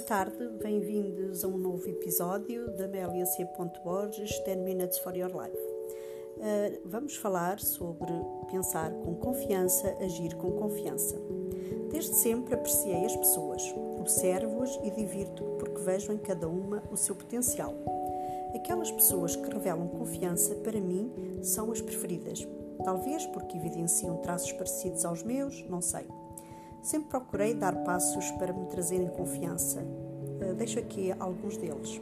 tarde, bem-vindos a um novo episódio da Amélia C. Borges 10 Minutes for Your Life. Uh, vamos falar sobre pensar com confiança, agir com confiança. Desde sempre apreciei as pessoas, observo-as e divirto-me porque vejo em cada uma o seu potencial. Aquelas pessoas que revelam confiança, para mim, são as preferidas. Talvez porque evidenciam traços parecidos aos meus, não sei. Sempre procurei dar passos para me trazerem confiança. Uh, deixo aqui alguns deles.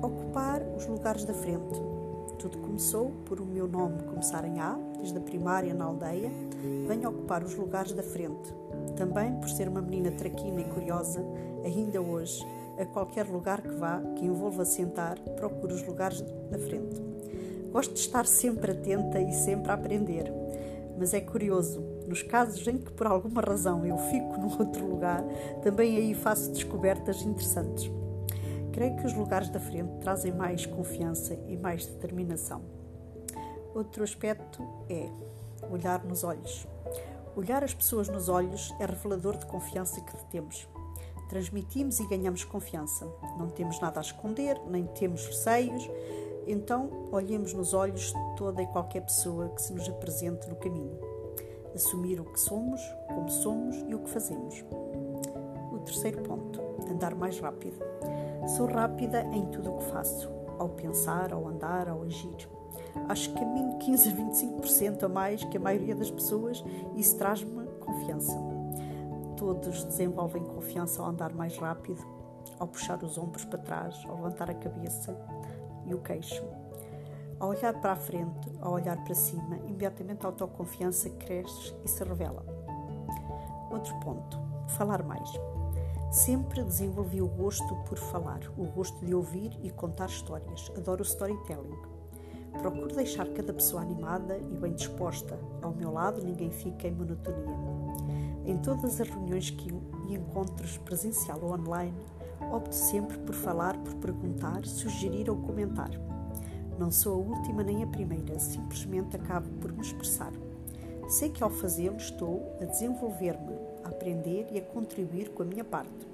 Ocupar os lugares da frente. Tudo começou por o meu nome começar em A, desde a primária na aldeia. Venho ocupar os lugares da frente. Também por ser uma menina traquina e curiosa, ainda hoje, a qualquer lugar que vá, que envolva sentar, procuro os lugares da frente. Gosto de estar sempre atenta e sempre a aprender. Mas é curioso, nos casos em que por alguma razão eu fico num outro lugar, também aí faço descobertas interessantes. Creio que os lugares da frente trazem mais confiança e mais determinação. Outro aspecto é olhar nos olhos. Olhar as pessoas nos olhos é revelador de confiança que temos. Transmitimos e ganhamos confiança. Não temos nada a esconder, nem temos receios, então, olhemos nos olhos toda e qualquer pessoa que se nos apresente no caminho. Assumir o que somos, como somos e o que fazemos. O terceiro ponto: andar mais rápido. Sou rápida em tudo o que faço, ao pensar, ao andar, ao agir. Acho que caminho 15 a 25% a mais que a maioria das pessoas e isso traz-me confiança. Todos desenvolvem confiança ao andar mais rápido, ao puxar os ombros para trás, ao levantar a cabeça, e o queixo. Ao olhar para a frente, ao olhar para cima, imediatamente a autoconfiança cresce e se revela. Outro ponto: falar mais. Sempre desenvolvi o gosto por falar, o gosto de ouvir e contar histórias. Adoro o storytelling. Procuro deixar cada pessoa animada e bem disposta. Ao meu lado, ninguém fica em monotonia. Em todas as reuniões que, e encontros presencial ou online, opto sempre por falar, por perguntar, sugerir ou comentar. Não sou a última nem a primeira, simplesmente acabo por me expressar. Sei que ao fazê-lo estou a desenvolver-me, a aprender e a contribuir com a minha parte.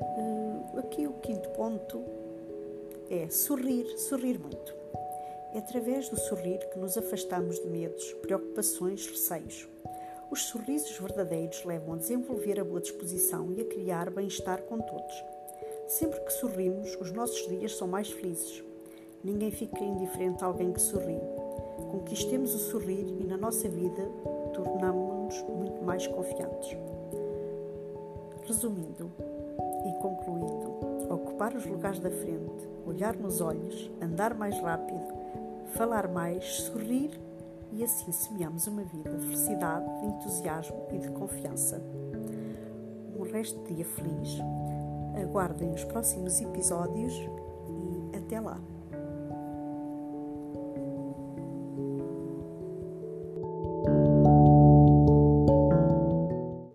Uh, aqui o quinto ponto é sorrir, sorrir muito. É através do sorrir que nos afastamos de medos, preocupações, receios. Os sorrisos verdadeiros levam a desenvolver a boa disposição e a criar bem-estar com todos. Sempre que sorrimos, os nossos dias são mais felizes. Ninguém fica indiferente a alguém que sorri. Conquistemos o sorrir e na nossa vida tornamos-nos muito mais confiantes. Resumindo e concluindo, ocupar os lugares da frente, olhar nos olhos, andar mais rápido, falar mais, sorrir e assim semeamos uma vida de felicidade, de entusiasmo e de confiança. Um resto de dia feliz. Aguardem os próximos episódios e até lá!